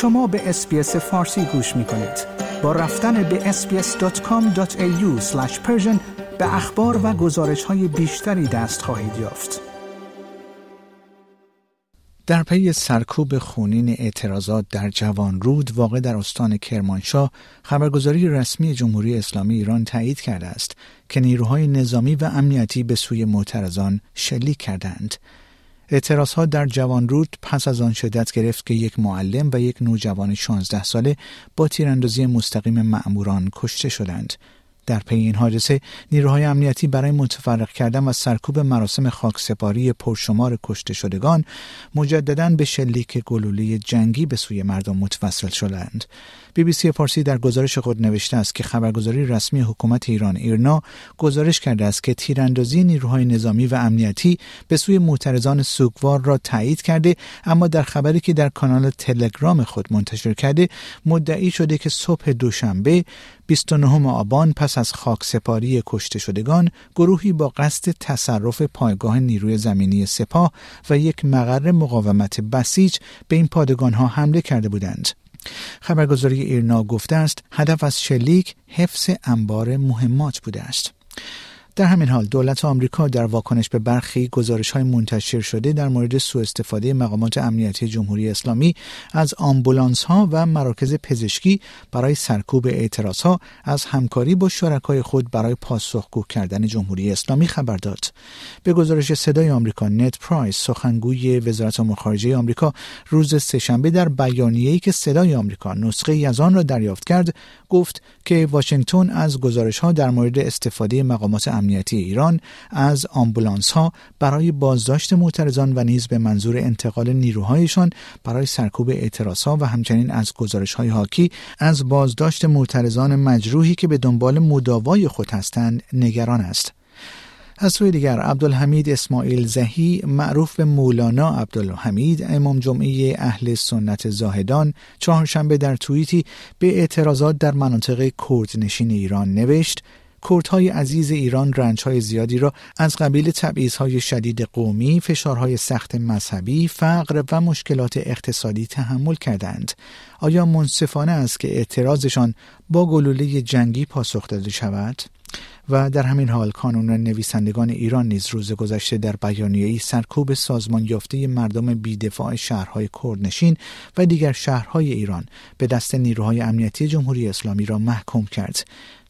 شما به SBS فارسی گوش می کنید. با رفتن به sbs.com.au به اخبار و گزارش های بیشتری دست خواهید یافت. در پی سرکوب خونین اعتراضات در جوانرود واقع در استان کرمانشاه خبرگزاری رسمی جمهوری اسلامی ایران تایید کرده است که نیروهای نظامی و امنیتی به سوی معترضان شلیک کردند. اعتراض ها در جوان رود پس از آن شدت گرفت که یک معلم و یک نوجوان 16 ساله با تیراندازی مستقیم مأموران کشته شدند. در پی این حادثه نیروهای امنیتی برای متفرق کردن و سرکوب مراسم خاکسپاری پرشمار کشته شدگان مجددا به شلیک گلوله جنگی به سوی مردم متوسل شدند. بی بی سی فارسی در گزارش خود نوشته است که خبرگزاری رسمی حکومت ایران ایرنا گزارش کرده است که تیراندازی نیروهای نظامی و امنیتی به سوی معترضان سوگوار را تایید کرده اما در خبری که در کانال تلگرام خود منتشر کرده مدعی شده که صبح دوشنبه 29 آبان پس از خاک سپاری کشته شدگان گروهی با قصد تصرف پایگاه نیروی زمینی سپاه و یک مقر مقاومت بسیج به این پادگان ها حمله کرده بودند. خبرگزاری ایرنا گفته است هدف از شلیک حفظ انبار مهمات بوده است. در همین حال دولت آمریکا در واکنش به برخی گزارش های منتشر شده در مورد سوء استفاده مقامات امنیتی جمهوری اسلامی از آمبولانس ها و مراکز پزشکی برای سرکوب اعتراض ها از همکاری با شرکای خود برای پاسخگو کردن جمهوری اسلامی خبر داد. به گزارش صدای آمریکا نت پرایس سخنگوی وزارت امور خارجه آمریکا روز سهشنبه در بیانیه‌ای که صدای آمریکا نسخه از آن را دریافت کرد گفت که واشنگتن از گزارش ها در مورد استفاده مقامات امنیتی ایران از آمبولانس ها برای بازداشت معترضان و نیز به منظور انتقال نیروهایشان برای سرکوب اعتراض و همچنین از گزارش های حاکی از بازداشت معترضان مجروحی که به دنبال مداوای خود هستند نگران است. از سوی دیگر عبدالحمید اسماعیل زهی معروف به مولانا عبدالحمید امام جمعه اهل سنت زاهدان چهارشنبه در توییتی به اعتراضات در مناطق کردنشین ایران نوشت کردهای عزیز ایران رنجهای زیادی را از قبیل تبعیضهای شدید قومی، فشارهای سخت مذهبی، فقر و مشکلات اقتصادی تحمل کردند. آیا منصفانه است که اعتراضشان با گلوله جنگی پاسخ داده شود؟ و در همین حال کانون نویسندگان ایران نیز روز گذشته در بیانیه‌ای سرکوب سازمان یافته مردم بیدفاع شهرهای کردنشین و دیگر شهرهای ایران به دست نیروهای امنیتی جمهوری اسلامی را محکوم کرد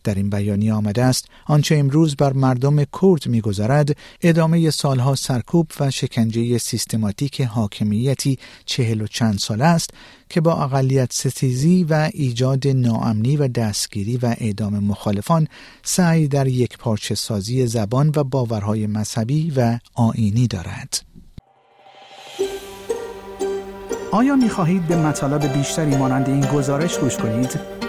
در این بیانیه آمده است آنچه امروز بر مردم کرد میگذرد ادامه سالها سرکوب و شکنجه سیستماتیک حاکمیتی چهل و چند ساله است که با اقلیت ستیزی و ایجاد ناامنی و دستگیری و اعدام مخالفان سعی در یک پارچه سازی زبان و باورهای مذهبی و آینی دارد. آیا می خواهید به مطالب بیشتری مانند این گزارش گوش کنید؟